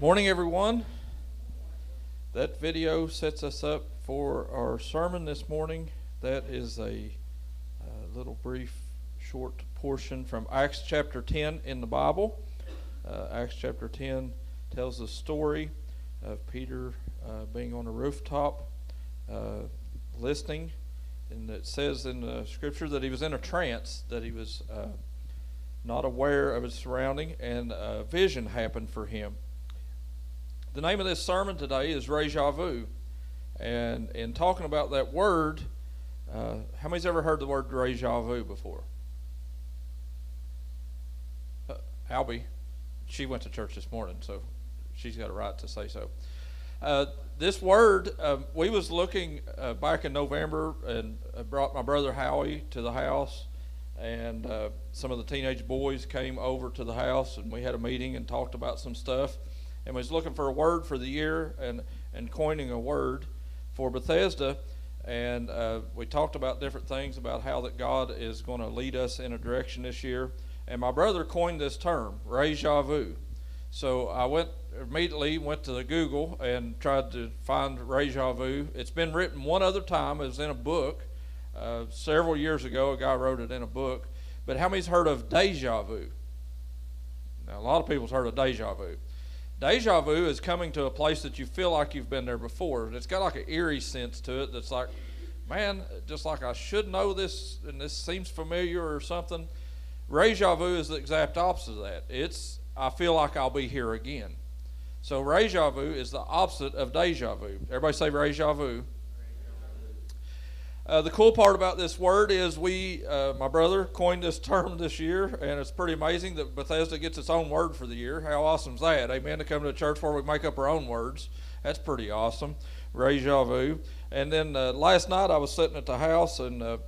Morning, everyone. That video sets us up for our sermon this morning. That is a, a little brief, short portion from Acts chapter 10 in the Bible. Uh, Acts chapter 10 tells the story of Peter uh, being on a rooftop uh, listening. And it says in the scripture that he was in a trance, that he was uh, not aware of his surrounding, and a vision happened for him. The name of this sermon today is Reja Vu. And in talking about that word, uh, how many's ever heard the word Deja Vu before? Uh, Albie, she went to church this morning, so she's got a right to say so. Uh, this word, uh, we was looking uh, back in November and brought my brother Howie to the house, and uh, some of the teenage boys came over to the house, and we had a meeting and talked about some stuff and was looking for a word for the year and, and coining a word for Bethesda. And uh, we talked about different things about how that God is going to lead us in a direction this year. And my brother coined this term, reja vu. So I went immediately went to the Google and tried to find reja vu. It's been written one other time. It was in a book uh, several years ago. A guy wrote it in a book. But how many's heard of deja vu? Now a lot of people's heard of deja vu. Deja vu is coming to a place that you feel like you've been there before. It's got like an eerie sense to it that's like, man, just like I should know this and this seems familiar or something. Reja vu is the exact opposite of that. It's, I feel like I'll be here again. So reja vu is the opposite of deja vu. Everybody say reja vu. Uh, the cool part about this word is we, uh, my brother, coined this term this year, and it's pretty amazing that Bethesda gets its own word for the year. How awesome is that? Amen. To come to a church where we make up our own words. That's pretty awesome. Reja vu. And then uh, last night I was sitting at the house and uh,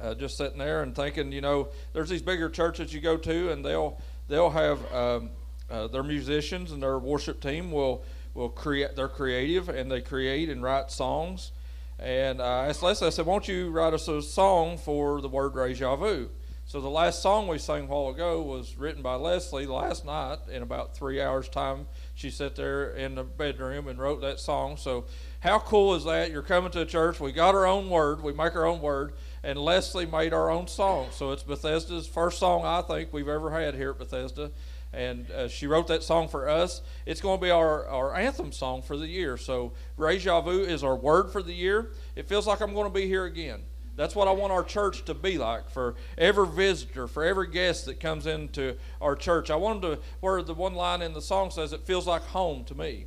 uh, just sitting there and thinking, you know, there's these bigger churches you go to, and they'll they'll have um, uh, their musicians and their worship team will will create. They're creative and they create and write songs and uh, I asked Leslie, I said, won't you write us a song for the word reja vu? So the last song we sang a while ago was written by Leslie last night in about three hours' time. She sat there in the bedroom and wrote that song. So how cool is that? You're coming to a church. We got our own word. We make our own word. And Leslie made our own song. So it's Bethesda's first song I think we've ever had here at Bethesda and uh, she wrote that song for us. It's going to be our, our anthem song for the year. So, Reja Vu is our word for the year. It feels like I'm going to be here again. That's what I want our church to be like for every visitor, for every guest that comes into our church. I want them to, where the one line in the song says, it feels like home to me.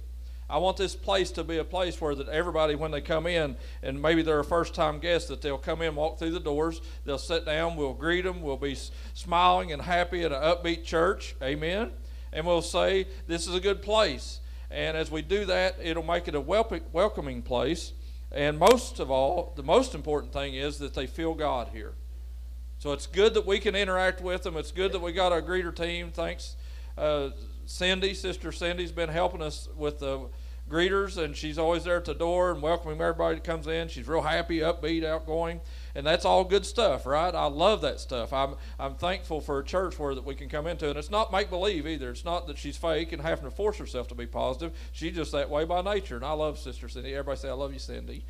I want this place to be a place where that everybody, when they come in, and maybe they're a first-time guest, that they'll come in, walk through the doors, they'll sit down, we'll greet them, we'll be smiling and happy at an upbeat church, amen, and we'll say this is a good place. And as we do that, it'll make it a welcoming place. And most of all, the most important thing is that they feel God here. So it's good that we can interact with them. It's good that we got a greeter team. Thanks. Uh, Cindy, Sister Cindy's been helping us with the greeters, and she's always there at the door and welcoming everybody that comes in. She's real happy, upbeat, outgoing, and that's all good stuff, right? I love that stuff. I'm I'm thankful for a church where that we can come into, and it's not make believe either. It's not that she's fake and having to force herself to be positive. She's just that way by nature, and I love Sister Cindy. Everybody say I love you, Cindy.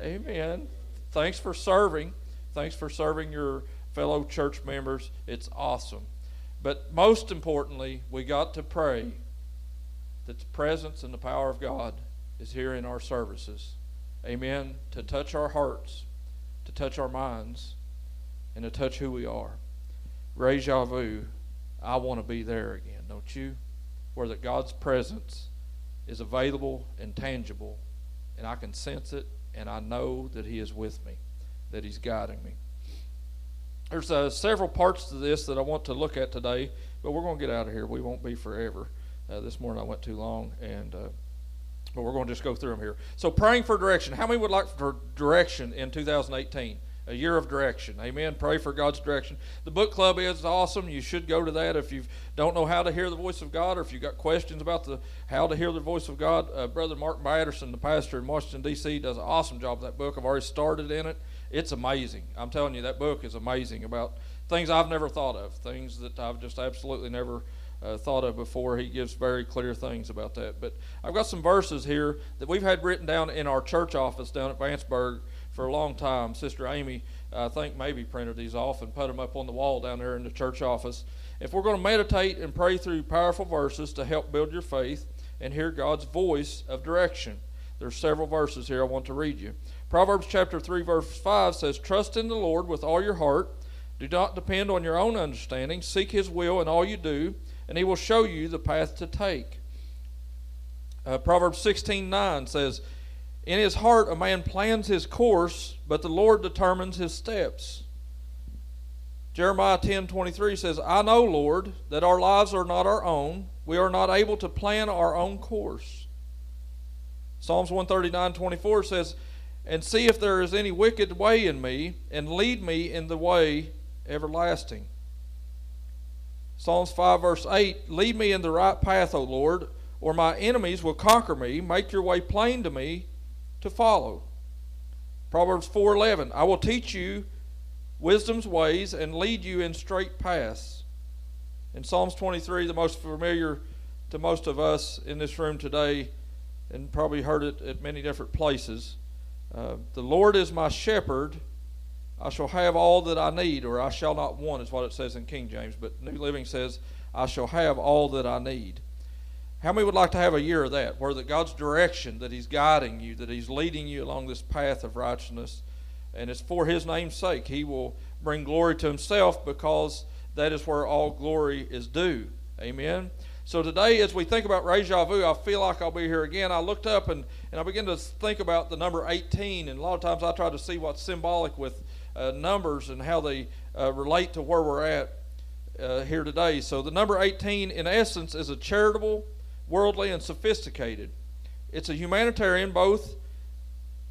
Amen. Thanks for serving. Thanks for serving your fellow church members. It's awesome. But most importantly, we got to pray that the presence and the power of God is here in our services. Amen. To touch our hearts, to touch our minds, and to touch who we are. Reja vu, I want to be there again, don't you? Where that God's presence is available and tangible, and I can sense it, and I know that He is with me, that He's guiding me there's uh, several parts to this that I want to look at today, but we're going to get out of here. We won't be forever. Uh, this morning I went too long, and uh, but we're going to just go through them here. So praying for direction. How many would like for direction in 2018? A year of direction. Amen. Pray for God's direction. The book club is awesome. You should go to that if you don't know how to hear the voice of God, or if you've got questions about the how to hear the voice of God. Uh, Brother Mark Batterson, the pastor in Washington D.C., does an awesome job with that book. I've already started in it it's amazing. I'm telling you, that book is amazing about things I've never thought of, things that I've just absolutely never uh, thought of before. He gives very clear things about that. But I've got some verses here that we've had written down in our church office down at Vanceburg for a long time. Sister Amy, I think, maybe printed these off and put them up on the wall down there in the church office. If we're going to meditate and pray through powerful verses to help build your faith and hear God's voice of direction, there's several verses here I want to read you. Proverbs chapter 3 verse 5 says, "Trust in the Lord with all your heart. Do not depend on your own understanding. Seek his will in all you do, and he will show you the path to take." Uh, Proverbs 16:9 says, "In his heart a man plans his course, but the Lord determines his steps." Jeremiah 10:23 says, "I know, Lord, that our lives are not our own. We are not able to plan our own course." Psalms 139:24 says, "And see if there is any wicked way in me, and lead me in the way everlasting." Psalms 5 verse 8, "Lead me in the right path, O Lord, or my enemies will conquer me. Make your way plain to me to follow." Proverbs 4:11, "I will teach you wisdom's ways and lead you in straight paths. In Psalms 23, the most familiar to most of us in this room today, and probably heard it at many different places, uh, the Lord is my shepherd. I shall have all that I need, or I shall not want, is what it says in King James. But New Living says, I shall have all that I need. How many would like to have a year of that, where that God's direction, that He's guiding you, that He's leading you along this path of righteousness, and it's for his name's sake. He will bring glory to himself because that is where all glory is due. Amen. So today, as we think about Reja Vu, I feel like I'll be here again. I looked up and, and I began to think about the number 18, and a lot of times I try to see what's symbolic with uh, numbers and how they uh, relate to where we're at uh, here today. So the number 18, in essence, is a charitable, worldly, and sophisticated. It's a humanitarian, both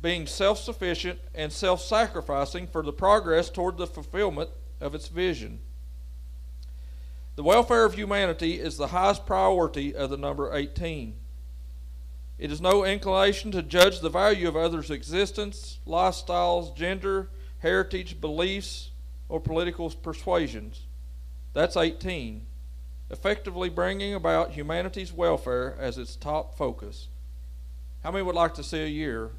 being self sufficient and self sacrificing for the progress toward the fulfillment of its vision. The welfare of humanity is the highest priority of the number 18. It is no inclination to judge the value of others' existence, lifestyles, gender, heritage, beliefs, or political persuasions. That's 18. Effectively bringing about humanity's welfare as its top focus. How many would like to see a year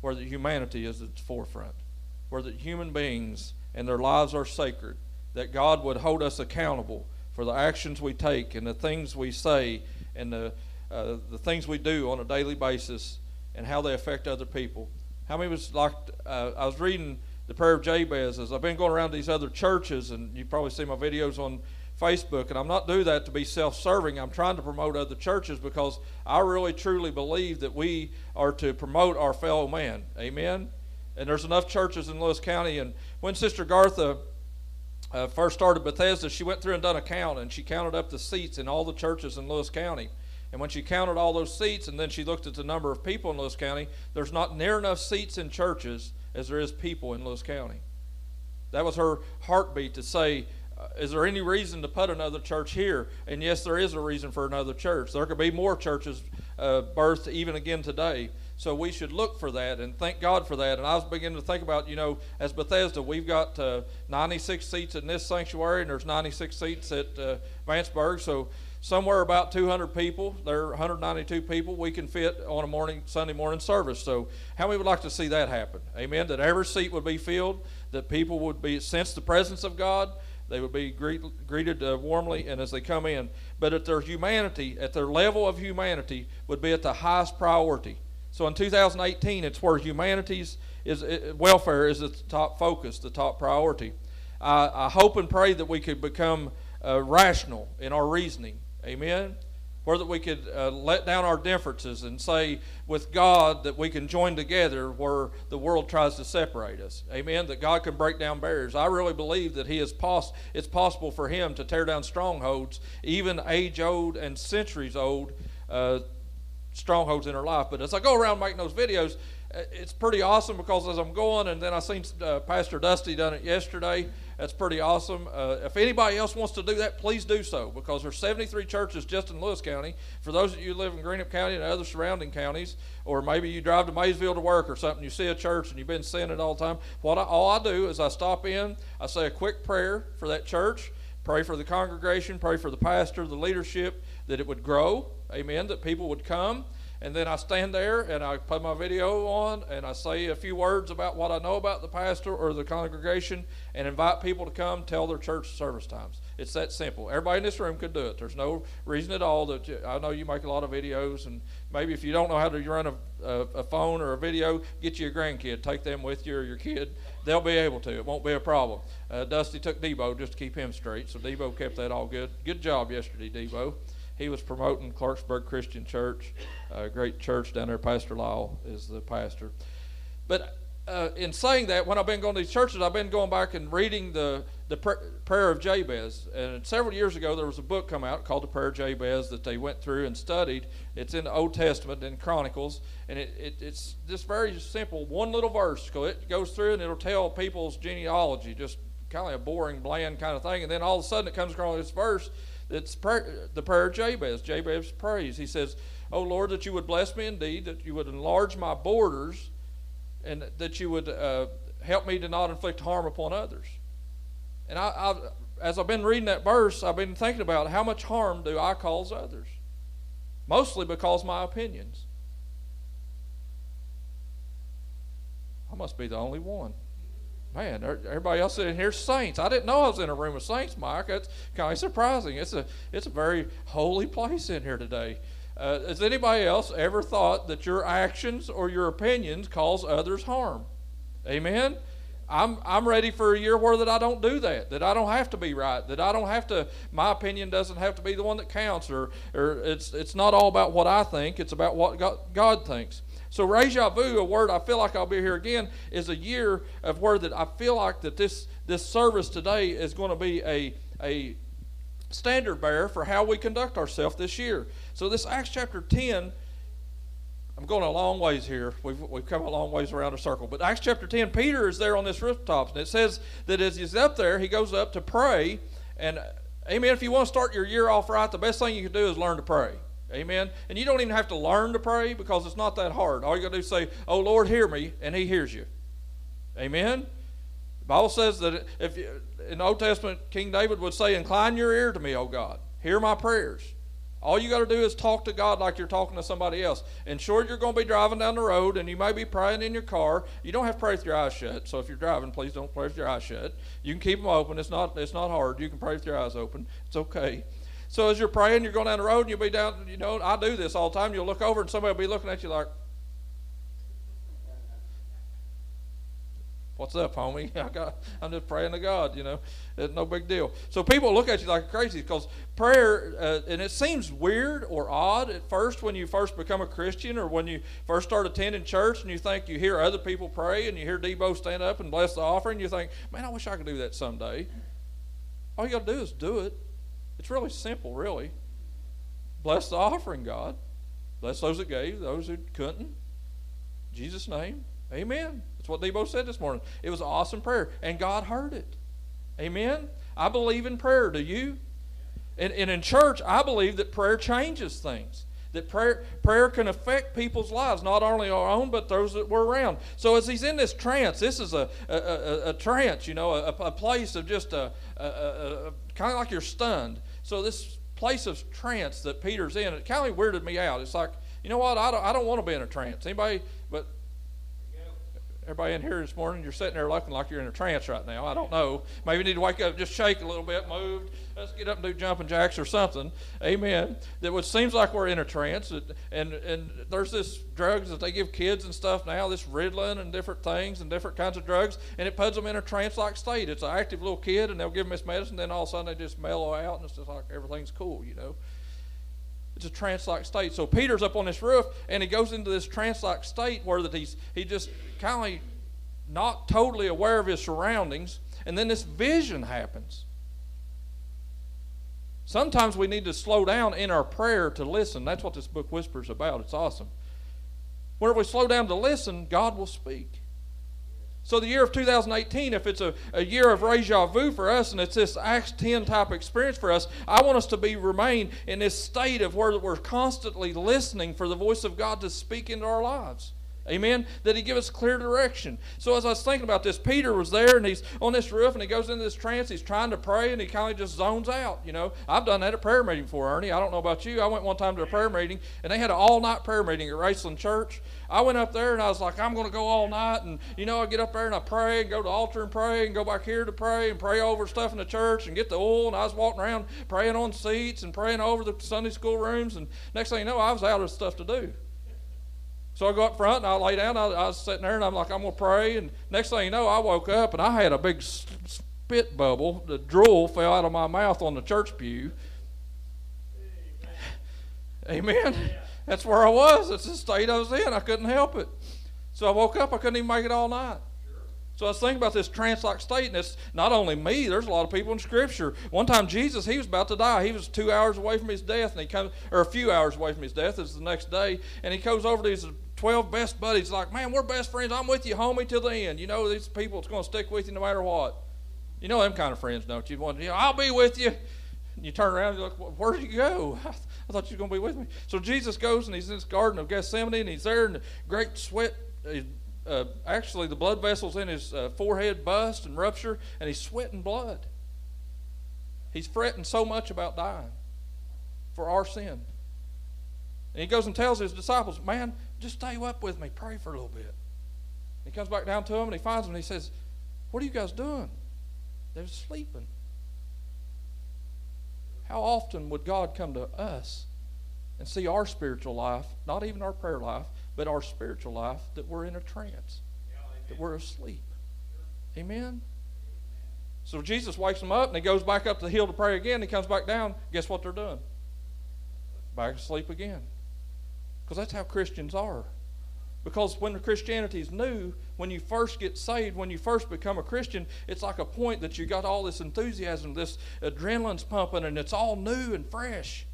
where the humanity is at the forefront, where the human beings and their lives are sacred, that God would hold us accountable for the actions we take and the things we say and the, uh, the things we do on a daily basis and how they affect other people. How many was like, uh, I was reading the prayer of Jabez as I've been going around these other churches, and you probably see my videos on Facebook, and I'm not doing that to be self-serving. I'm trying to promote other churches because I really truly believe that we are to promote our fellow man. Amen. And there's enough churches in Lewis County. And when Sister Gartha uh, first started Bethesda, she went through and done a count, and she counted up the seats in all the churches in Lewis County. And when she counted all those seats, and then she looked at the number of people in Lewis County, there's not near enough seats in churches as there is people in Lewis County. That was her heartbeat to say, uh, is there any reason to put another church here? And yes, there is a reason for another church. There could be more churches uh, birthed even again today. So we should look for that and thank God for that. And I was beginning to think about, you know, as Bethesda, we've got uh, 96 seats in this sanctuary, and there's 96 seats at uh, Vanceburg. So somewhere about 200 people. There are 192 people we can fit on a morning Sunday morning service. So how many would like to see that happen? Amen. That every seat would be filled. That people would be sense the presence of God they would be greet, greeted uh, warmly and as they come in. But at their humanity, at their level of humanity, would be at the highest priority. So in 2018, it's where humanity's is uh, welfare is the top focus, the top priority. I, I hope and pray that we could become uh, rational in our reasoning. Amen where that we could uh, let down our differences and say with God that we can join together where the world tries to separate us. Amen. That God can break down barriers. I really believe that He is poss- it's possible for Him to tear down strongholds, even age old and centuries old uh, strongholds in our life. But as I go around making those videos, uh, it's pretty awesome because as I'm going, and then I seen uh, Pastor Dusty done it yesterday. That's pretty awesome. Uh, if anybody else wants to do that, please do so because there's 73 churches just in Lewis County. For those of you who live in Greenup County and other surrounding counties, or maybe you drive to Maysville to work or something, you see a church and you've been seeing it all the time. What I, all I do is I stop in, I say a quick prayer for that church pray for the congregation, pray for the pastor, the leadership, that it would grow. Amen. That people would come. And then I stand there and I put my video on and I say a few words about what I know about the pastor or the congregation and invite people to come tell their church service times. It's that simple. Everybody in this room could do it. There's no reason at all that you, I know you make a lot of videos and maybe if you don't know how to run a, a, a phone or a video, get you a grandkid. Take them with you or your kid. They'll be able to. It won't be a problem. Uh, Dusty took Debo just to keep him straight, so Debo kept that all good. Good job yesterday, Debo he was promoting Clarksburg Christian Church, a great church down there. Pastor Lyle is the pastor. But uh, in saying that, when I've been going to these churches, I've been going back and reading the the pr- prayer of Jabez. And several years ago, there was a book come out called the Prayer of Jabez that they went through and studied. It's in the Old Testament in Chronicles, and it, it, it's just very simple. One little verse. It goes through and it'll tell people's genealogy, just kind of a boring, bland kind of thing. And then all of a sudden, it comes across this verse it's prayer, the prayer of Jabez. Jabez prays. He says, "Oh Lord, that you would bless me indeed, that you would enlarge my borders, and that you would uh, help me to not inflict harm upon others." And I, I, as I've been reading that verse, I've been thinking about how much harm do I cause others? Mostly because my opinions. I must be the only one. Man, everybody else in here saints. I didn't know I was in a room of saints, Mike. That's kind of surprising. It's a it's a very holy place in here today. Uh, has anybody else ever thought that your actions or your opinions cause others harm? Amen. I'm I'm ready for a year where that I don't do that. That I don't have to be right. That I don't have to. My opinion doesn't have to be the one that counts. Or or it's it's not all about what I think. It's about what God, God thinks. So Reja Vu, a word I feel like I'll be here again, is a year of word that I feel like that this this service today is going to be a a standard bearer for how we conduct ourselves this year. So this Acts chapter 10, I'm going a long ways here. We've, we've come a long ways around a circle. But Acts chapter 10, Peter is there on this rooftop, and it says that as he's up there, he goes up to pray. And amen, if you want to start your year off right, the best thing you can do is learn to pray. Amen. And you don't even have to learn to pray because it's not that hard. All you got to do is say, "Oh Lord, hear me," and He hears you. Amen. The Bible says that if you, in the Old Testament, King David would say, "Incline your ear to me, O God. Hear my prayers." All you got to do is talk to God like you're talking to somebody else. And sure, you're going to be driving down the road and you may be praying in your car. You don't have to pray with your eyes shut. So if you're driving, please don't pray with your eyes shut. You can keep them open. It's not, it's not hard. You can pray with your eyes open. It's okay. So as you're praying, you're going down the road and you'll be down, you know, I do this all the time. You'll look over and somebody will be looking at you like, What's up, homie? I got, I'm just praying to God, you know. It's no big deal. So people look at you like crazy because prayer, uh, and it seems weird or odd at first when you first become a Christian or when you first start attending church and you think you hear other people pray and you hear Debo stand up and bless the offering. You think, man, I wish I could do that someday. All you got to do is do it. It's really simple, really. Bless the offering, God. Bless those that gave, those who couldn't. In Jesus' name. Amen. That's what Debo said this morning. It was an awesome prayer, and God heard it. Amen. I believe in prayer. Do you? And, and in church, I believe that prayer changes things. That prayer, prayer can affect people's lives, not only our own, but those that we're around. So as he's in this trance, this is a, a, a, a trance, you know, a, a place of just a, kind of like you're stunned. So this place of trance that Peter's in, it kind of weirded me out. It's like, you know what? I don't, I don't want to be in a trance. Anybody? Everybody in here this morning, you're sitting there looking like you're in a trance right now. I don't know. Maybe you need to wake up, just shake a little bit, move. Let's get up and do jumping jacks or something. Amen. That what seems like we're in a trance, and and there's this drugs that they give kids and stuff now, this Ritalin and different things and different kinds of drugs, and it puts them in a trance-like state. It's an active little kid, and they'll give them this medicine, then all of a sudden they just mellow out, and it's just like everything's cool, you know. It's a trance-like state. So Peter's up on this roof, and he goes into this trance-like state where that he's he just kind of not totally aware of his surroundings, and then this vision happens. Sometimes we need to slow down in our prayer to listen. That's what this book whispers about. It's awesome. Whenever we slow down to listen, God will speak. So the year of 2018, if it's a, a year of reja vu for us and it's this Acts 10 type experience for us, I want us to be remain in this state of where we're constantly listening for the voice of God to speak into our lives. Amen. That he give us clear direction. So as I was thinking about this, Peter was there and he's on this roof and he goes into this trance. He's trying to pray and he kind of just zones out. You know, I've done that at prayer meeting before, Ernie. I don't know about you. I went one time to a prayer meeting and they had an all night prayer meeting at Raceland Church. I went up there and I was like, I'm going to go all night. And, you know, I get up there and I pray and go to the altar and pray and go back here to pray and pray over stuff in the church and get the oil. And I was walking around praying on seats and praying over the Sunday school rooms. And next thing you know, I was out of stuff to do. So I go up front and I lay down. I, I was sitting there and I'm like, I'm going to pray. And next thing you know, I woke up and I had a big spit bubble. The drool fell out of my mouth on the church pew. Amen. That's where I was. That's the state I was in. I couldn't help it. So I woke up. I couldn't even make it all night. So I was thinking about this trance-like state, and it's not only me. There's a lot of people in Scripture. One time, Jesus, he was about to die. He was two hours away from his death, and he comes, or a few hours away from his death. It's the next day, and he goes over to his 12 best buddies, like, man, we're best friends. I'm with you, homie, till the end. You know, these people, it's going to stick with you no matter what. You know them kind of friends, don't you? Want, you know, I'll be with you. And you turn around and you're like, where did you go? I thought you were going to be with me. So Jesus goes and he's in this garden of Gethsemane and he's there the great sweat. Uh, actually, the blood vessels in his uh, forehead bust and rupture and he's sweating blood. He's fretting so much about dying for our sin. And he goes and tells his disciples, Man, just stay up with me. Pray for a little bit. He comes back down to them and he finds them and he says, What are you guys doing? They're sleeping. How often would God come to us and see our spiritual life, not even our prayer life, but our spiritual life, that we're in a trance, that we're asleep? Amen? So Jesus wakes them up and he goes back up the hill to pray again. He comes back down. Guess what they're doing? Back asleep again. Because that's how Christians are. Because when Christianity is new, when you first get saved, when you first become a Christian, it's like a point that you got all this enthusiasm, this adrenaline's pumping, and it's all new and fresh.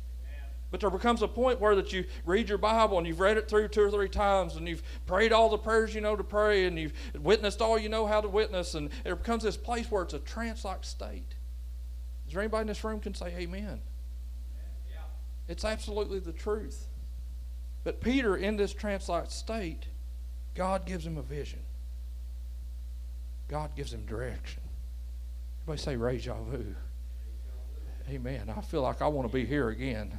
But there becomes a point where that you read your Bible and you've read it through two or three times and you've prayed all the prayers you know to pray and you've witnessed all you know how to witness and it becomes this place where it's a trance-like state. Is there anybody in this room can say amen? Yeah. It's absolutely the truth. But Peter, in this trance-like state, God gives him a vision. God gives him direction. Everybody say reja vu. Amen. I feel like I want to be here again.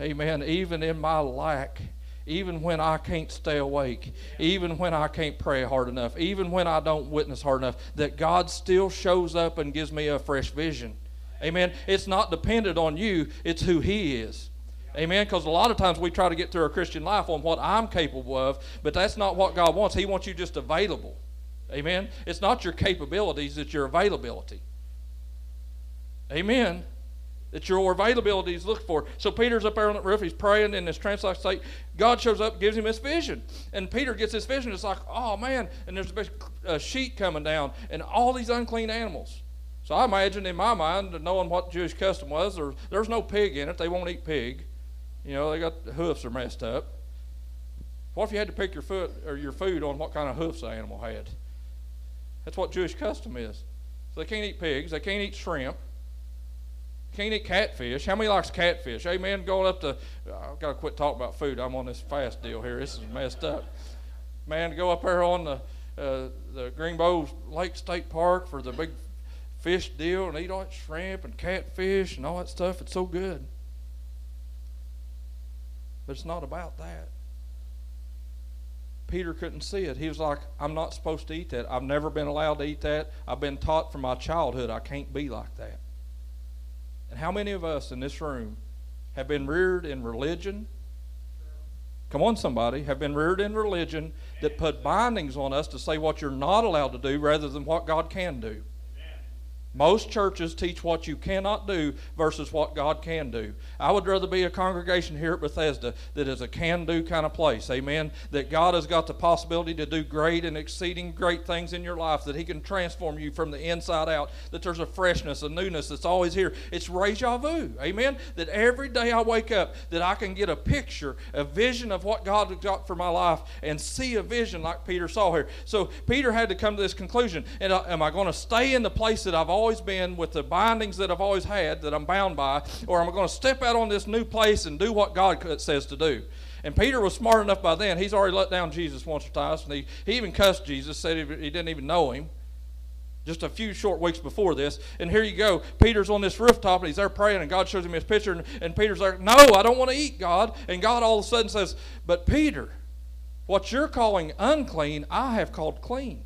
Amen. Even in my lack, even when I can't stay awake, even when I can't pray hard enough, even when I don't witness hard enough, that God still shows up and gives me a fresh vision. Amen. It's not dependent on you, it's who He is. Amen. Because a lot of times we try to get through our Christian life on what I'm capable of, but that's not what God wants. He wants you just available. Amen. It's not your capabilities, it's your availability. Amen. That your availability is looked for. So Peter's up there on the roof, he's praying in this trance-like state. God shows up, gives him this vision. And Peter gets this vision. It's like, oh man, and there's a uh, sheet coming down, and all these unclean animals. So I imagine in my mind, knowing what Jewish custom was, there, there's no pig in it. They won't eat pig. You know, they got the hoofs are messed up. What if you had to pick your foot or your food on what kind of hoofs the animal had? That's what Jewish custom is. So they can't eat pigs. They can't eat shrimp. Can't eat catfish. How many likes catfish? Amen. Going up to, I've got to quit talking about food. I'm on this fast deal here. This is messed up. Man, go up there on the uh, the Greenbo Lake State Park for the big fish deal and eat all that shrimp and catfish and all that stuff. It's so good. But it's not about that. Peter couldn't see it. He was like, I'm not supposed to eat that. I've never been allowed to eat that. I've been taught from my childhood I can't be like that. And how many of us in this room have been reared in religion? Come on, somebody, have been reared in religion that put bindings on us to say what you're not allowed to do rather than what God can do. Most churches teach what you cannot do versus what God can do. I would rather be a congregation here at Bethesda that is a can do kind of place. Amen. That God has got the possibility to do great and exceeding great things in your life, that He can transform you from the inside out, that there's a freshness, a newness that's always here. It's reja vu. Amen. That every day I wake up, that I can get a picture, a vision of what God has got for my life and see a vision like Peter saw here. So Peter had to come to this conclusion. And uh, am I going to stay in the place that I've always always been with the bindings that I've always had that I'm bound by, or I'm going to step out on this new place and do what God says to do. And Peter was smart enough by then. He's already let down Jesus once or twice, and he, he even cussed Jesus, said he, he didn't even know him just a few short weeks before this. And here you go. Peter's on this rooftop and he's there praying, and God shows him his picture. And, and Peter's like, No, I don't want to eat, God. And God all of a sudden says, But Peter, what you're calling unclean, I have called clean.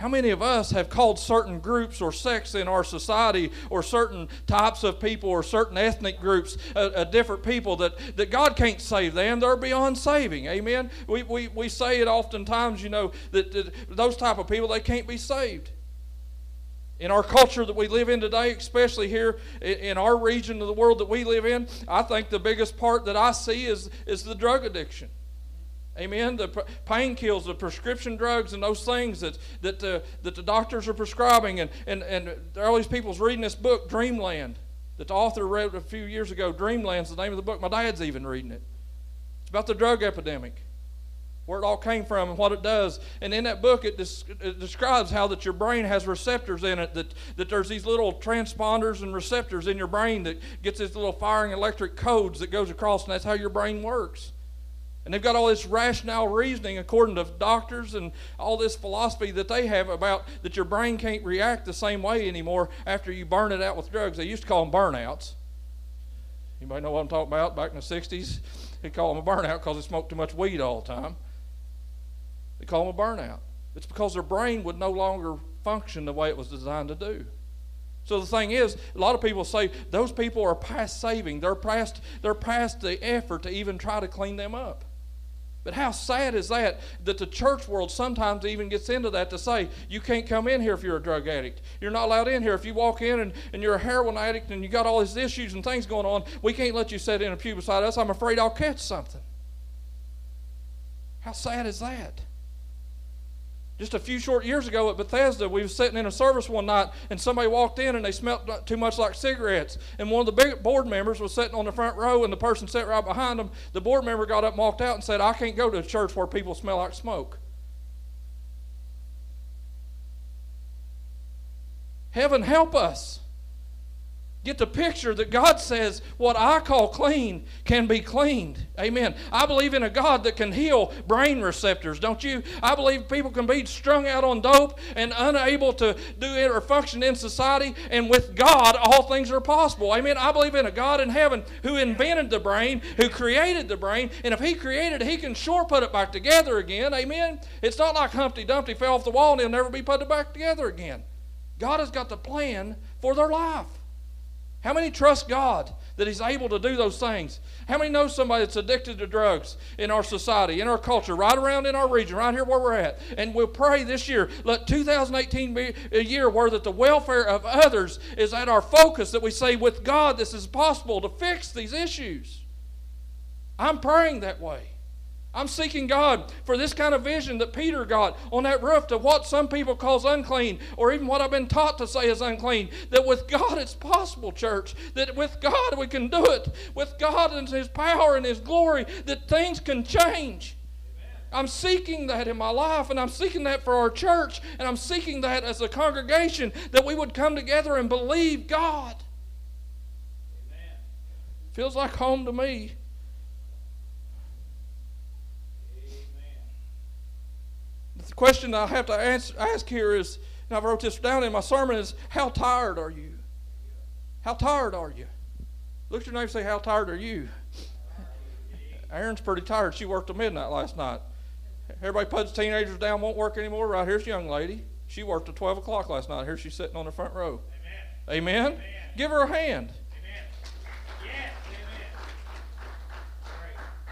How many of us have called certain groups or sects in our society or certain types of people or certain ethnic groups different people that, that God can't save them? They're beyond saving. Amen? We, we, we say it oftentimes, you know, that, that those type of people, they can't be saved. In our culture that we live in today, especially here in our region of the world that we live in, I think the biggest part that I see is, is the drug addiction. Amen. The pain kills, the prescription drugs, and those things that that the, that the doctors are prescribing, and and and all these people's reading this book, Dreamland, that the author wrote a few years ago. Dreamland's the name of the book. My dad's even reading it. It's about the drug epidemic, where it all came from, and what it does. And in that book, it, des- it describes how that your brain has receptors in it. That that there's these little transponders and receptors in your brain that gets these little firing electric codes that goes across, and that's how your brain works. And they've got all this rationale reasoning according to doctors and all this philosophy that they have about that your brain can't react the same way anymore after you burn it out with drugs. They used to call them burnouts. Anybody know what I'm talking about? Back in the 60s, they call them a burnout because they smoked too much weed all the time. They call them a burnout. It's because their brain would no longer function the way it was designed to do. So the thing is, a lot of people say those people are past saving. They're past, they're past the effort to even try to clean them up. But how sad is that that the church world sometimes even gets into that to say you can't come in here if you're a drug addict. You're not allowed in here. If you walk in and, and you're a heroin addict and you got all these issues and things going on, we can't let you sit in a pew beside us. I'm afraid I'll catch something. How sad is that? Just a few short years ago at Bethesda, we were sitting in a service one night, and somebody walked in and they smelled too much like cigarettes. And one of the board members was sitting on the front row, and the person sat right behind them. The board member got up and walked out and said, I can't go to a church where people smell like smoke. Heaven help us. Get the picture that God says what I call clean can be cleaned. Amen. I believe in a God that can heal brain receptors, don't you? I believe people can be strung out on dope and unable to do it or function in society, and with God, all things are possible. Amen. I believe in a God in heaven who invented the brain, who created the brain, and if He created it, He can sure put it back together again. Amen. It's not like Humpty Dumpty fell off the wall and he'll never be put back together again. God has got the plan for their life. How many trust God that He's able to do those things? How many know somebody that's addicted to drugs in our society, in our culture, right around in our region, right here where we're at? And we'll pray this year, let 2018 be a year where that the welfare of others is at our focus, that we say, with God, this is possible to fix these issues. I'm praying that way. I'm seeking God for this kind of vision that Peter got on that roof to what some people calls unclean, or even what I've been taught to say is unclean. That with God it's possible, church. That with God we can do it. With God and His power and His glory, that things can change. I'm seeking that in my life, and I'm seeking that for our church, and I'm seeking that as a congregation that we would come together and believe God. Amen. Feels like home to me. the question I have to ask, ask here is, and I wrote this down in my sermon, is how tired are you? How tired are you? Look at your neighbor and say, How tired are you? Aaron's pretty tired. She worked till midnight last night. Everybody puts teenagers down, won't work anymore. Right here's a young lady. She worked till 12 o'clock last night. Here she's sitting on the front row. Amen. Amen? Amen. Give her a hand.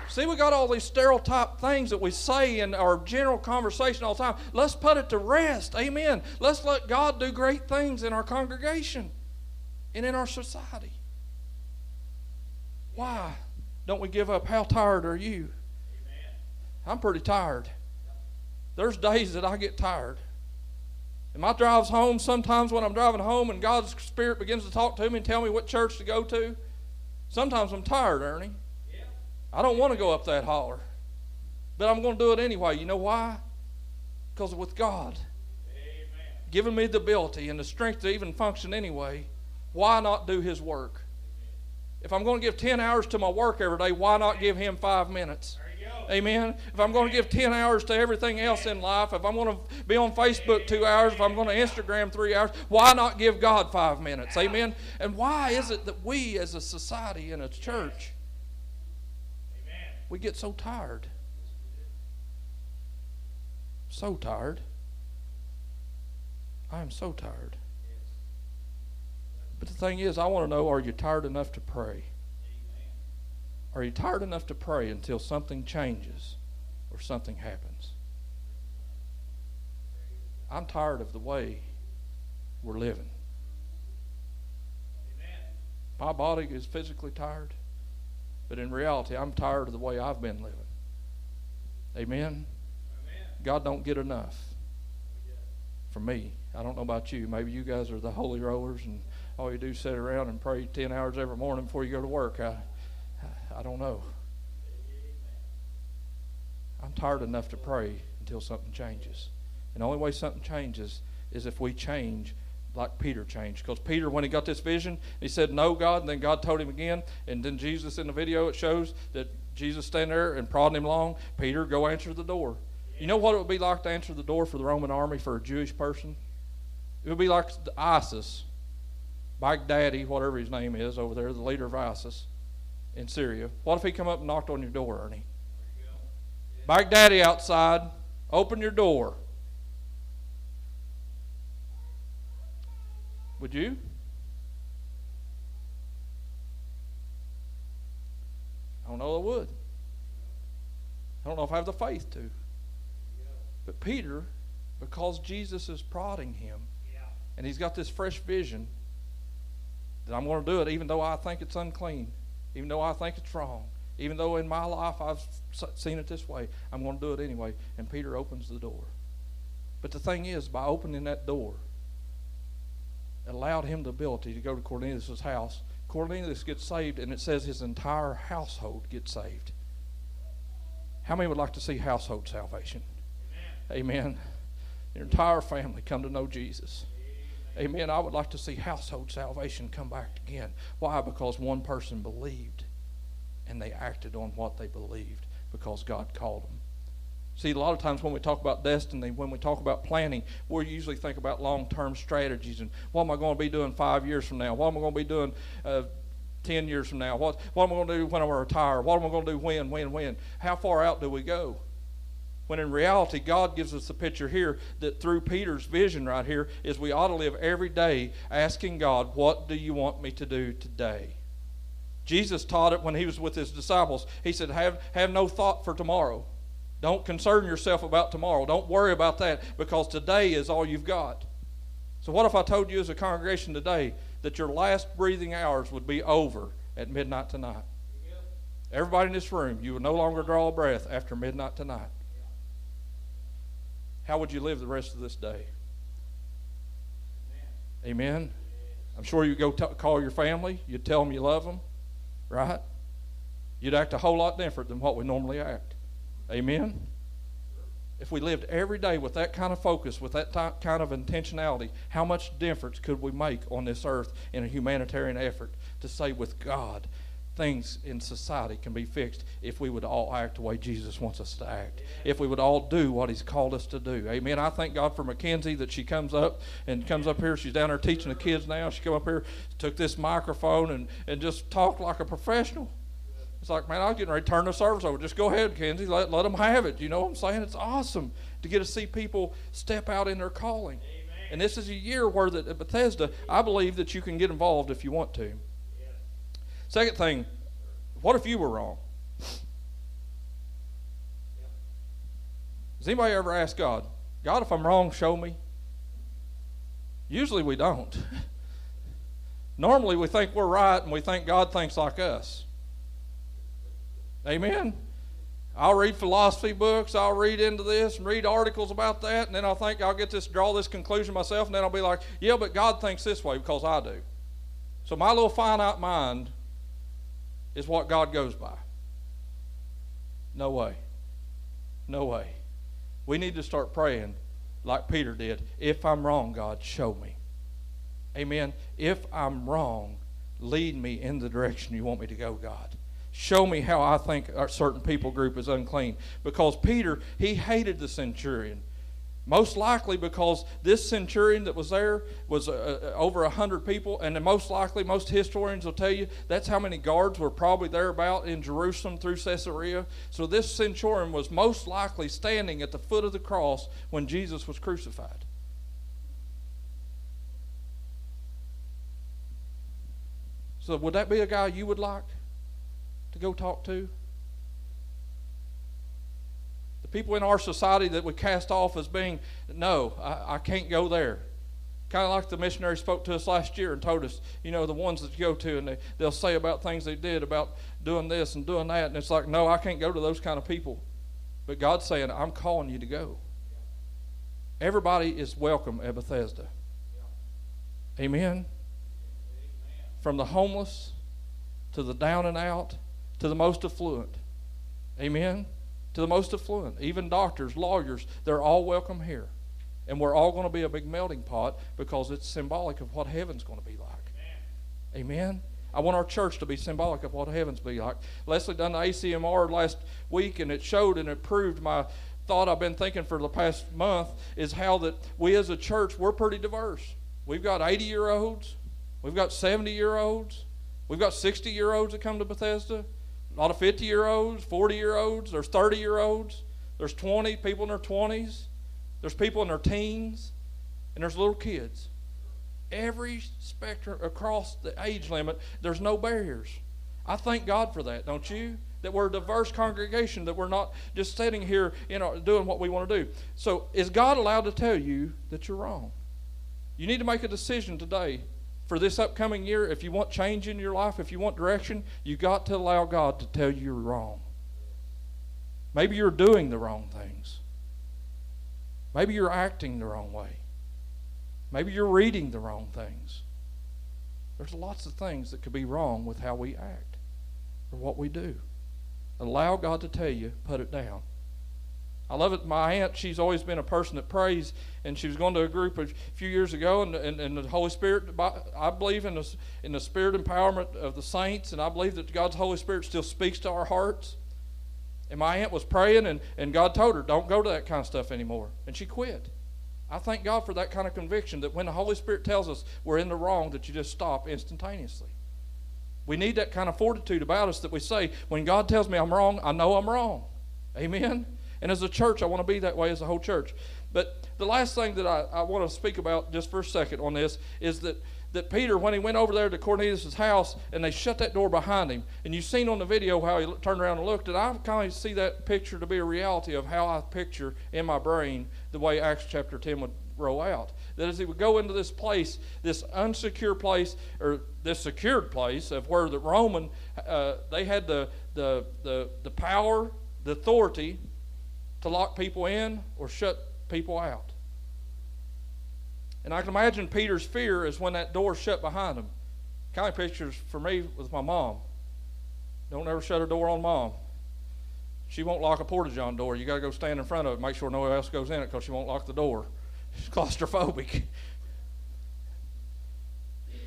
See, we got all these stereotype things that we say in our general conversation all the time. Let's put it to rest. Amen. Let's let God do great things in our congregation and in our society. Why don't we give up? How tired are you? Amen. I'm pretty tired. There's days that I get tired. And my drives home, sometimes when I'm driving home and God's Spirit begins to talk to me and tell me what church to go to, sometimes I'm tired, Ernie. I don't want to go up that holler. But I'm going to do it anyway. You know why? Because with God. Amen. given me the ability and the strength to even function anyway, why not do His work? If I'm going to give 10 hours to my work every day, why not give Him five minutes? Amen. If I'm going to give 10 hours to everything else in life, if I'm going to be on Facebook two hours, if I'm going to Instagram three hours, why not give God five minutes? Amen. And why is it that we as a society and a church, we get so tired? So tired. I am so tired. But the thing is, I want to know are you tired enough to pray? Are you tired enough to pray until something changes or something happens? I'm tired of the way we're living. My body is physically tired, but in reality, I'm tired of the way I've been living. Amen. God don't get enough for me. I don't know about you. Maybe you guys are the holy rollers and all you do is sit around and pray 10 hours every morning before you go to work. I, I don't know. I'm tired enough to pray until something changes. And the only way something changes is if we change like Peter changed. Because Peter, when he got this vision, he said, No, God. And then God told him again. And then Jesus in the video, it shows that Jesus standing there and prodding him along. Peter, go answer the door. You know what it would be like to answer the door for the Roman army for a Jewish person? It would be like ISIS, Baghdadi, whatever his name is over there, the leader of ISIS in Syria. What if he come up and knocked on your door, Ernie? Baghdadi outside, open your door. Would you? I don't know I would. I don't know if I have the faith to. But Peter, because Jesus is prodding him, and he's got this fresh vision that I'm going to do it even though I think it's unclean, even though I think it's wrong, even though in my life I've seen it this way, I'm going to do it anyway. And Peter opens the door. But the thing is, by opening that door, allowed him the ability to go to Cornelius' house. Cornelius gets saved, and it says his entire household gets saved. How many would like to see household salvation? Amen. Your entire family come to know Jesus. Amen. I would like to see household salvation come back again. Why? Because one person believed and they acted on what they believed because God called them. See, a lot of times when we talk about destiny, when we talk about planning, we usually think about long term strategies and what am I going to be doing five years from now? What am I going to be doing uh, 10 years from now? What, what am I going to do when I retire? What am I going to do when, when, when? How far out do we go? When in reality, God gives us the picture here that through Peter's vision right here is we ought to live every day asking God, What do you want me to do today? Jesus taught it when he was with his disciples. He said, Have, have no thought for tomorrow. Don't concern yourself about tomorrow. Don't worry about that because today is all you've got. So, what if I told you as a congregation today that your last breathing hours would be over at midnight tonight? Everybody in this room, you will no longer draw a breath after midnight tonight. How would you live the rest of this day? Amen. I'm sure you'd go t- call your family. You'd tell them you love them, right? You'd act a whole lot different than what we normally act. Amen. If we lived every day with that kind of focus, with that kind of intentionality, how much difference could we make on this earth in a humanitarian effort to say, with God, things in society can be fixed if we would all act the way Jesus wants us to act. If we would all do what He's called us to do. Amen. I thank God for Mackenzie that she comes up and comes up here. She's down there teaching the kids now. She come up here, took this microphone and, and just talked like a professional. It's like, man, I was getting ready to turn the service over. Just go ahead, Kenzie. Let, let them have it. You know what I'm saying? It's awesome to get to see people step out in their calling. Amen. And this is a year where that at Bethesda, I believe that you can get involved if you want to. Second thing, what if you were wrong? Does anybody ever ask God, God, if I'm wrong, show me? Usually we don't. Normally we think we're right and we think God thinks like us. Amen? I'll read philosophy books, I'll read into this and read articles about that, and then I'll think I'll get this, draw this conclusion myself, and then I'll be like, yeah, but God thinks this way because I do. So my little finite mind is what God goes by. No way. No way. We need to start praying like Peter did. If I'm wrong, God, show me. Amen. If I'm wrong, lead me in the direction you want me to go, God. Show me how I think a certain people group is unclean. Because Peter, he hated the centurion. Most likely because this centurion that was there was uh, uh over a hundred people, and most likely, most historians will tell you that's how many guards were probably there about in Jerusalem through Caesarea. So this centurion was most likely standing at the foot of the cross when Jesus was crucified. So would that be a guy you would like to go talk to? The people in our society that we cast off as being, no, I, I can't go there. Kind of like the missionary spoke to us last year and told us, you know, the ones that you go to and they, they'll say about things they did, about doing this and doing that. And it's like, no, I can't go to those kind of people. But God's saying, I'm calling you to go. Everybody is welcome at Bethesda. Amen. From the homeless to the down and out to the most affluent. Amen to the most affluent, even doctors, lawyers, they're all welcome here. And we're all going to be a big melting pot because it's symbolic of what heaven's going to be like. Amen. Amen. I want our church to be symbolic of what heaven's be like. Leslie done the ACMR last week, and it showed and it proved my thought I've been thinking for the past month is how that we as a church we're pretty diverse. We've got 80 year olds, we've got 70 year olds, we've got 60 year olds that come to Bethesda, a lot of 50 year olds, 40 year olds, there's 30 year olds, there's 20 people in their 20s, there's people in their teens, and there's little kids. Every spectrum across the age limit, there's no barriers. I thank God for that, don't you? That we're a diverse congregation, that we're not just sitting here, you know, doing what we want to do. So, is God allowed to tell you that you're wrong? You need to make a decision today for this upcoming year, if you want change in your life, if you want direction, you got to allow God to tell you you're wrong. Maybe you're doing the wrong things. Maybe you're acting the wrong way. Maybe you're reading the wrong things. There's lots of things that could be wrong with how we act or what we do. Allow God to tell you, put it down. I love it. My aunt, she's always been a person that prays, and she was going to a group a few years ago, and, and, and the Holy Spirit, I believe in the, in the spirit empowerment of the saints, and I believe that God's Holy Spirit still speaks to our hearts. And my aunt was praying, and, and God told her, don't go to that kind of stuff anymore. And she quit. I thank God for that kind of conviction that when the Holy Spirit tells us we're in the wrong, that you just stop instantaneously. We need that kind of fortitude about us that we say, when God tells me I'm wrong, I know I'm wrong. Amen? And as a church, I want to be that way as a whole church. But the last thing that I, I want to speak about just for a second on this is that, that Peter, when he went over there to Cornelius' house and they shut that door behind him, and you've seen on the video how he turned around and looked, and I kind of see that picture to be a reality of how I picture in my brain the way Acts chapter 10 would roll out. That as he would go into this place, this unsecure place, or this secured place of where the Roman, uh, they had the, the, the, the power, the authority to lock people in or shut people out. And I can imagine Peter's fear is when that door shut behind him. Kind of pictures for me with my mom. Don't ever shut a door on mom. She won't lock a porta john door. You got to go stand in front of it, make sure no one else goes in it because she won't lock the door. She's claustrophobic.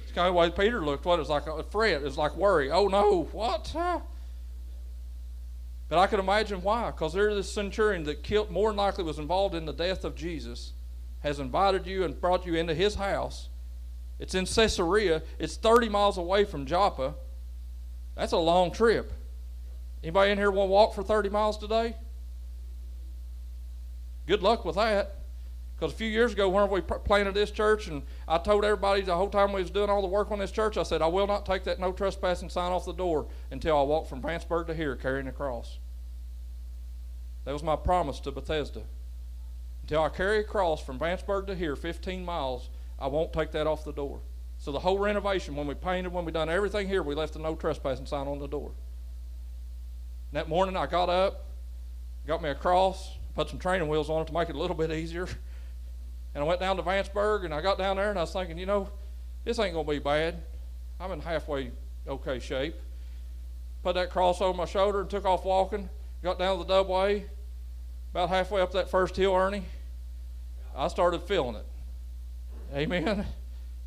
It's kind of the way Peter looked. What it was like a fret. It was like worry. Oh no, what? Huh? But I can imagine why. Because there's this centurion that killed, more than likely was involved in the death of Jesus, has invited you and brought you into his house. It's in Caesarea. It's 30 miles away from Joppa. That's a long trip. Anybody in here want to walk for 30 miles today? Good luck with that. Because a few years ago, when we planted this church, and I told everybody the whole time we was doing all the work on this church, I said, I will not take that no trespassing sign off the door until I walk from Vanceburg to here carrying a cross. That was my promise to Bethesda. Until I carry a cross from Vanceburg to here, 15 miles, I won't take that off the door. So the whole renovation, when we painted, when we done everything here, we left the no trespassing sign on the door. And that morning I got up, got me a cross, put some training wheels on it to make it a little bit easier. And I went down to Vanceburg and I got down there and I was thinking, you know, this ain't going to be bad. I'm in halfway okay shape. Put that cross over my shoulder and took off walking. Got down to the A, about halfway up that first hill, Ernie. I started feeling it. Amen.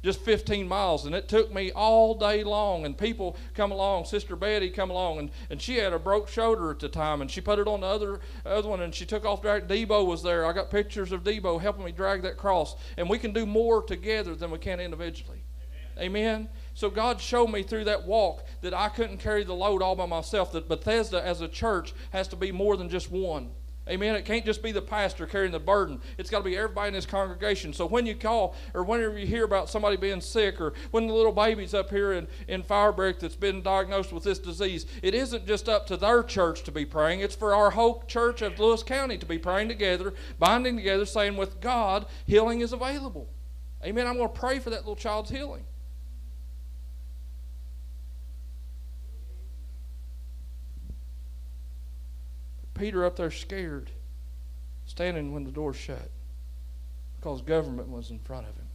Just 15 miles, and it took me all day long. And people come along. Sister Betty come along, and, and she had a broke shoulder at the time, and she put it on the other other one, and she took off. Drag. Debo was there. I got pictures of Debo helping me drag that cross. And we can do more together than we can individually. Amen. Amen. So God showed me through that walk that I couldn't carry the load all by myself. That Bethesda as a church has to be more than just one. Amen. It can't just be the pastor carrying the burden. It's got to be everybody in this congregation. So when you call or whenever you hear about somebody being sick or when the little baby's up here in, in Firebrick that's been diagnosed with this disease, it isn't just up to their church to be praying. It's for our whole church of Lewis County to be praying together, binding together, saying, with God, healing is available. Amen. I'm going to pray for that little child's healing. Peter up there scared, standing when the door shut because government was in front of him.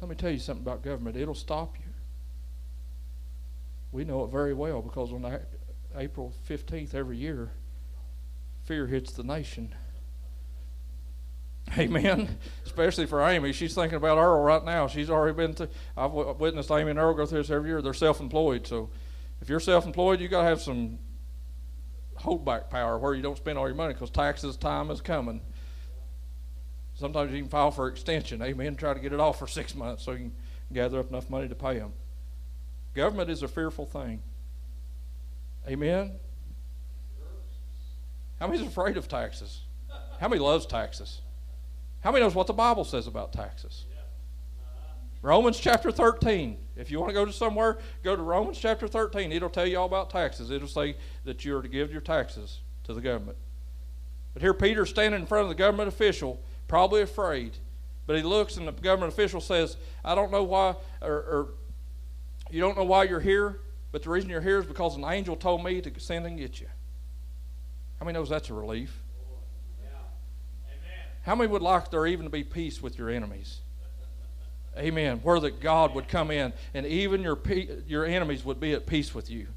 Let me tell you something about government. It'll stop you. We know it very well because on April 15th every year, fear hits the nation. Amen. Especially for Amy. She's thinking about Earl right now. She's already been to, I've witnessed Amy and Earl go through this every year. They're self employed. So if you're self employed, you got to have some holdback power where you don't spend all your money because taxes time is coming. Sometimes you can file for extension. Amen. Try to get it off for six months so you can gather up enough money to pay them. Government is a fearful thing. Amen. How many's afraid of taxes? How many loves taxes? How many knows what the Bible says about taxes? Romans chapter 13. If you want to go to somewhere, go to Romans chapter 13. It'll tell you all about taxes. It'll say that you are to give your taxes to the government. But here Peter's standing in front of the government official, probably afraid. But he looks and the government official says, I don't know why, or, or you don't know why you're here, but the reason you're here is because an angel told me to send and get you. How many knows that's a relief? How many would like there even to be peace with your enemies? Amen. Where that God would come in and even your, your enemies would be at peace with you.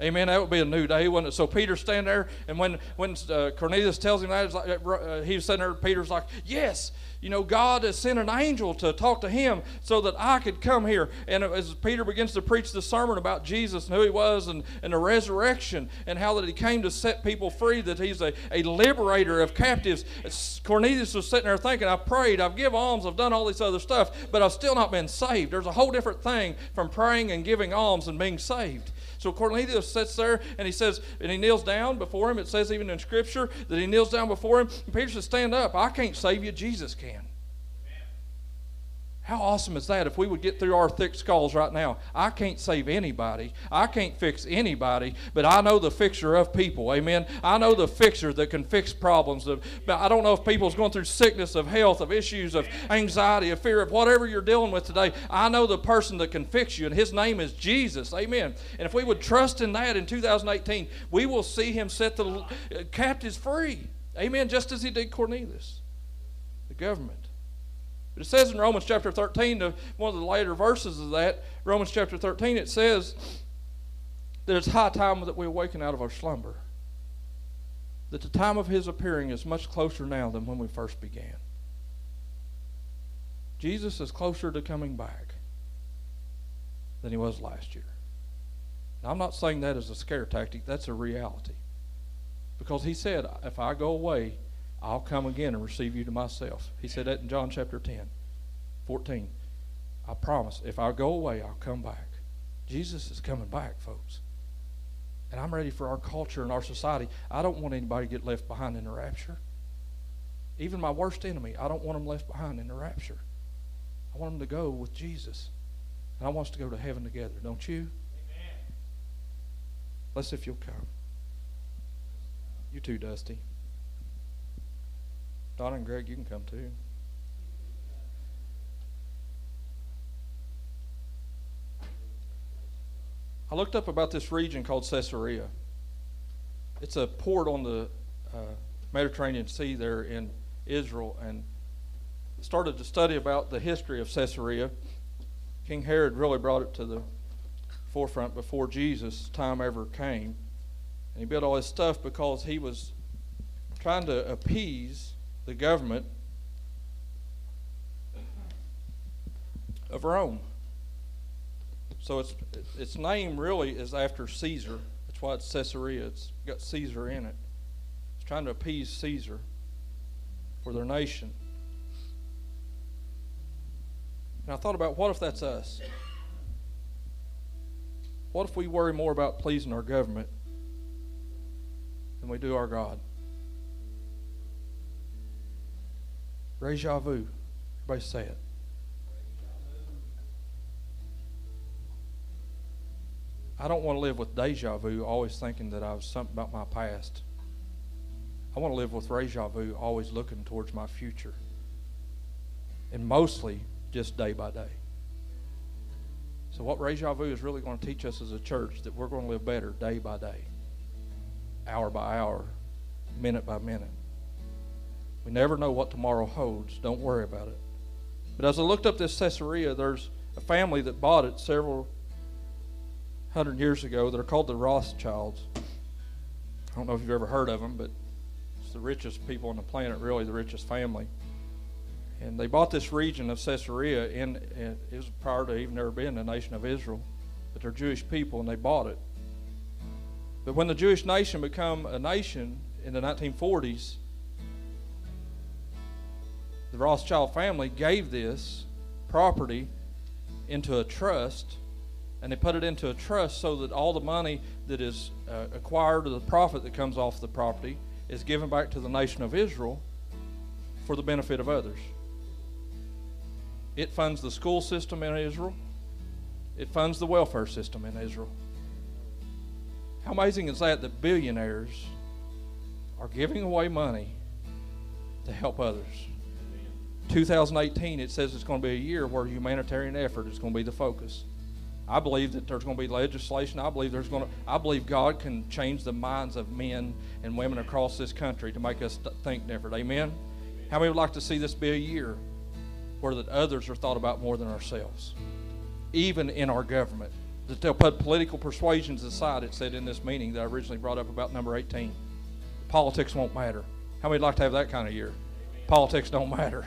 Amen. That would be a new day, wouldn't it? So Peter stand there, and when when uh, Cornelius tells him that, like, uh, he's sitting there. Peter's like, "Yes, you know, God has sent an angel to talk to him so that I could come here." And as Peter begins to preach the sermon about Jesus and who he was, and, and the resurrection, and how that he came to set people free, that he's a, a liberator of captives. Cornelius was sitting there thinking, "I've prayed, I've given alms, I've done all this other stuff, but I've still not been saved." There's a whole different thing from praying and giving alms and being saved. So Cornelius sits there and he says, and he kneels down before him. It says even in Scripture that he kneels down before him. And Peter says, Stand up. I can't save you, Jesus can. How awesome is that if we would get through our thick skulls right now? I can't save anybody. I can't fix anybody, but I know the fixer of people. Amen. I know the fixer that can fix problems. But I don't know if people's going through sickness, of health, of issues, of anxiety, of fear, of whatever you're dealing with today. I know the person that can fix you, and his name is Jesus. Amen. And if we would trust in that in 2018, we will see him set the uh, captives free. Amen. Just as he did Cornelius, the government. But it says in Romans chapter 13, one of the later verses of that, Romans chapter 13, it says that it's high time that we awaken out of our slumber. That the time of his appearing is much closer now than when we first began. Jesus is closer to coming back than he was last year. Now, I'm not saying that as a scare tactic, that's a reality. Because he said, if I go away, I'll come again and receive you to myself. He said that in John chapter 10, 14. I promise, if I go away, I'll come back. Jesus is coming back, folks. And I'm ready for our culture and our society. I don't want anybody to get left behind in the rapture. Even my worst enemy, I don't want them left behind in the rapture. I want them to go with Jesus. And I want us to go to heaven together, don't you? Amen. Let's if you'll come. You too, Dusty. Donna and Greg, you can come too. I looked up about this region called Caesarea. It's a port on the uh, Mediterranean Sea there in Israel, and started to study about the history of Caesarea. King Herod really brought it to the forefront before Jesus' time ever came. And he built all his stuff because he was trying to appease the government of Rome. So its its name really is after Caesar. That's why it's Caesarea. It's got Caesar in it. It's trying to appease Caesar for their nation. And I thought about what if that's us? What if we worry more about pleasing our government than we do our God? Deja vu. Everybody say it. I don't want to live with deja vu, always thinking that I was something about my past. I want to live with reja vu, always looking towards my future. And mostly just day by day. So, what reja vu is really going to teach us as a church that we're going to live better day by day, hour by hour, minute by minute. We never know what tomorrow holds. Don't worry about it. But as I looked up this Caesarea, there's a family that bought it several hundred years ago that are called the Rothschilds. I don't know if you've ever heard of them, but it's the richest people on the planet, really, the richest family. And they bought this region of Caesarea, and it was prior to even ever being the nation of Israel. But they're Jewish people, and they bought it. But when the Jewish nation became a nation in the 1940s, the Rothschild family gave this property into a trust and they put it into a trust so that all the money that is uh, acquired or the profit that comes off the property is given back to the nation of Israel for the benefit of others. It funds the school system in Israel. It funds the welfare system in Israel. How amazing is that that billionaires are giving away money to help others? 2018, it says it's going to be a year where humanitarian effort is going to be the focus. I believe that there's going to be legislation. I believe there's going to. I believe God can change the minds of men and women across this country to make us think different. Amen. How many would like to see this be a year where that others are thought about more than ourselves, even in our government? That they'll put political persuasions aside. It said in this meeting that I originally brought up about number 18. Politics won't matter. How many would like to have that kind of year? Politics don't matter.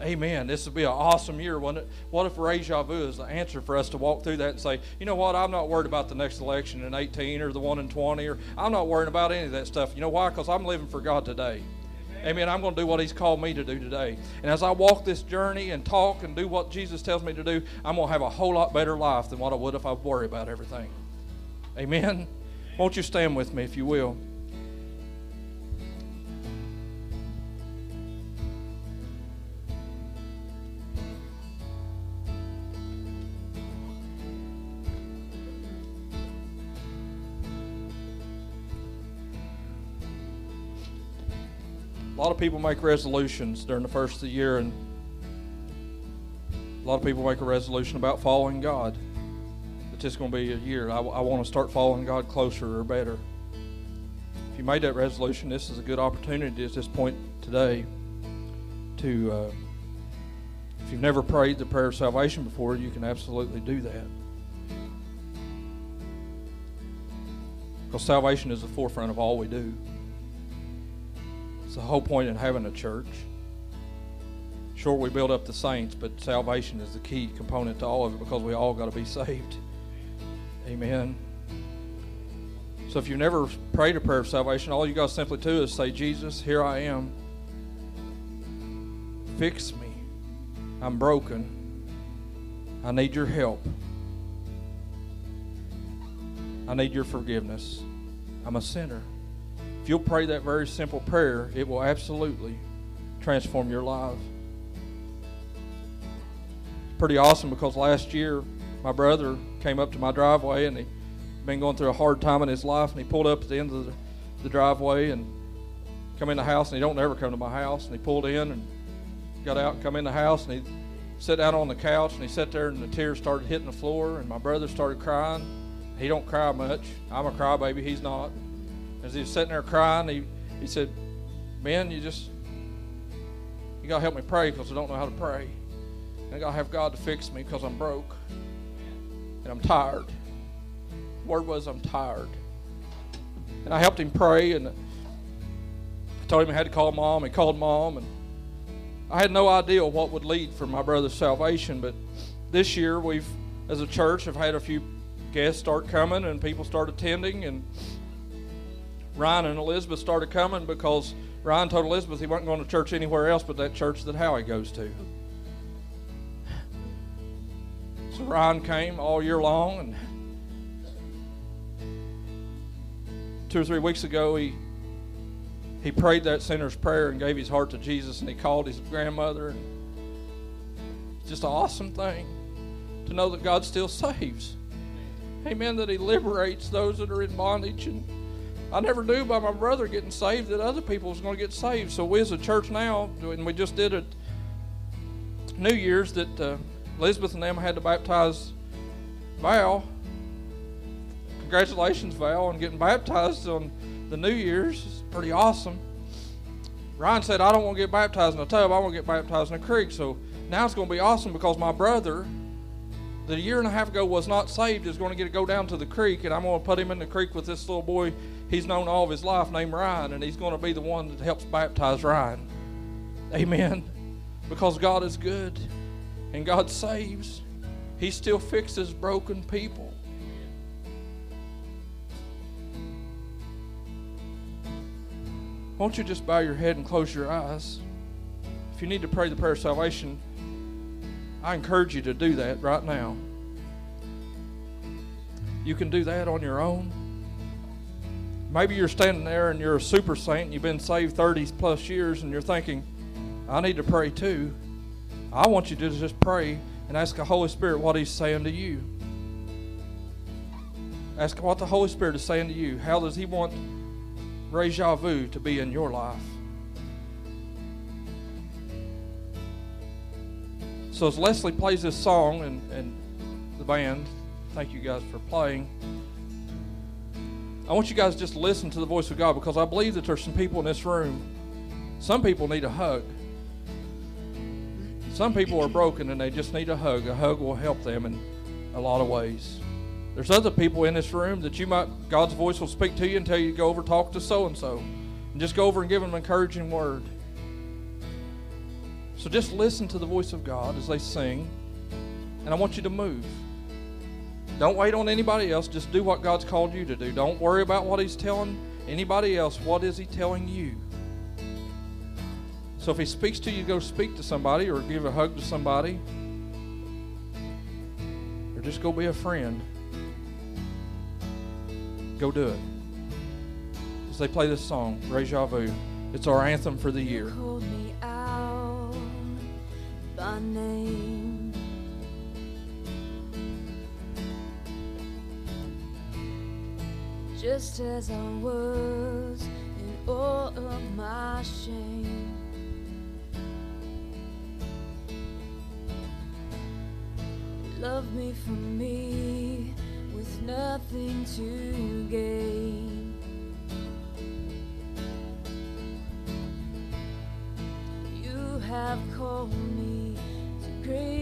Amen. This would be an awesome year, wouldn't it? What if reja vu is the answer for us to walk through that and say, you know what, I'm not worried about the next election in 18 or the one in 20, or I'm not worrying about any of that stuff. You know why? Because I'm living for God today. Amen. I'm going to do what He's called me to do today. And as I walk this journey and talk and do what Jesus tells me to do, I'm going to have a whole lot better life than what I would if I worry about everything. Amen. Won't you stand with me if you will? A lot of people make resolutions during the first of the year, and a lot of people make a resolution about following God. It's just going to be a year. I, I want to start following God closer or better. If you made that resolution, this is a good opportunity at this point today to. Uh, if you've never prayed the prayer of salvation before, you can absolutely do that. Because salvation is the forefront of all we do. It's the whole point in having a church. Sure, we build up the saints, but salvation is the key component to all of it because we all got to be saved. Amen. So if you've never prayed a prayer of salvation, all you got to simply do is say, Jesus, here I am. Fix me. I'm broken. I need your help. I need your forgiveness. I'm a sinner you'll pray that very simple prayer, it will absolutely transform your life. It's Pretty awesome because last year my brother came up to my driveway and he been going through a hard time in his life and he pulled up at the end of the, the driveway and come in the house and he don't ever come to my house and he pulled in and got out and come in the house and he sat down on the couch and he sat there and the tears started hitting the floor and my brother started crying. He don't cry much. I'm a crybaby. He's not. As he was sitting there crying, he, he said, Ben, you just, you got to help me pray because I don't know how to pray. And I got to have God to fix me because I'm broke and I'm tired. Word was, I'm tired. And I helped him pray, and I told him he had to call mom. He called mom, and I had no idea what would lead for my brother's salvation. But this year, we've, as a church, have had a few guests start coming, and people start attending, and Ryan and Elizabeth started coming because Ryan told Elizabeth he wasn't going to church anywhere else but that church that Howie goes to. So Ryan came all year long, and two or three weeks ago he he prayed that sinner's prayer and gave his heart to Jesus, and he called his grandmother. And it's just an awesome thing to know that God still saves. Amen. That He liberates those that are in bondage and I never knew by my brother getting saved that other people was going to get saved. So we as a church now, and we just did it New Year's that uh, Elizabeth and them had to baptize Val. Congratulations, Val, on getting baptized on the New Year's. It's pretty awesome. Ryan said, I don't want to get baptized in a tub. I want to get baptized in a creek. So now it's going to be awesome because my brother, that a year and a half ago was not saved, is going to get to go down to the creek, and I'm going to put him in the creek with this little boy he's known all of his life named Ryan, and he's going to be the one that helps baptize Ryan. Amen. Because God is good and God saves. He still fixes broken people. Won't you just bow your head and close your eyes? If you need to pray the prayer of salvation, I encourage you to do that right now. You can do that on your own. Maybe you're standing there and you're a super saint and you've been saved 30 plus years and you're thinking, I need to pray too. I want you to just pray and ask the Holy Spirit what He's saying to you. Ask what the Holy Spirit is saying to you. How does He want Reja Vu to be in your life? So as Leslie plays this song and, and the band, thank you guys for playing. I want you guys just listen to the voice of God because I believe that there's some people in this room. Some people need a hug. Some people are broken and they just need a hug. A hug will help them in a lot of ways. There's other people in this room that you might, God's voice will speak to you and tell you to go over talk to so and so. And just go over and give them an encouraging word. So just listen to the voice of God as they sing. And I want you to move. Don't wait on anybody else. Just do what God's called you to do. Don't worry about what He's telling anybody else. What is He telling you? So if He speaks to you, go speak to somebody or give a hug to somebody. Or just go be a friend. Go do it. As they play this song, Reja Vu, it's our anthem for the year. Just as I was in all of my shame. Love me for me with nothing to gain. You have called me to greater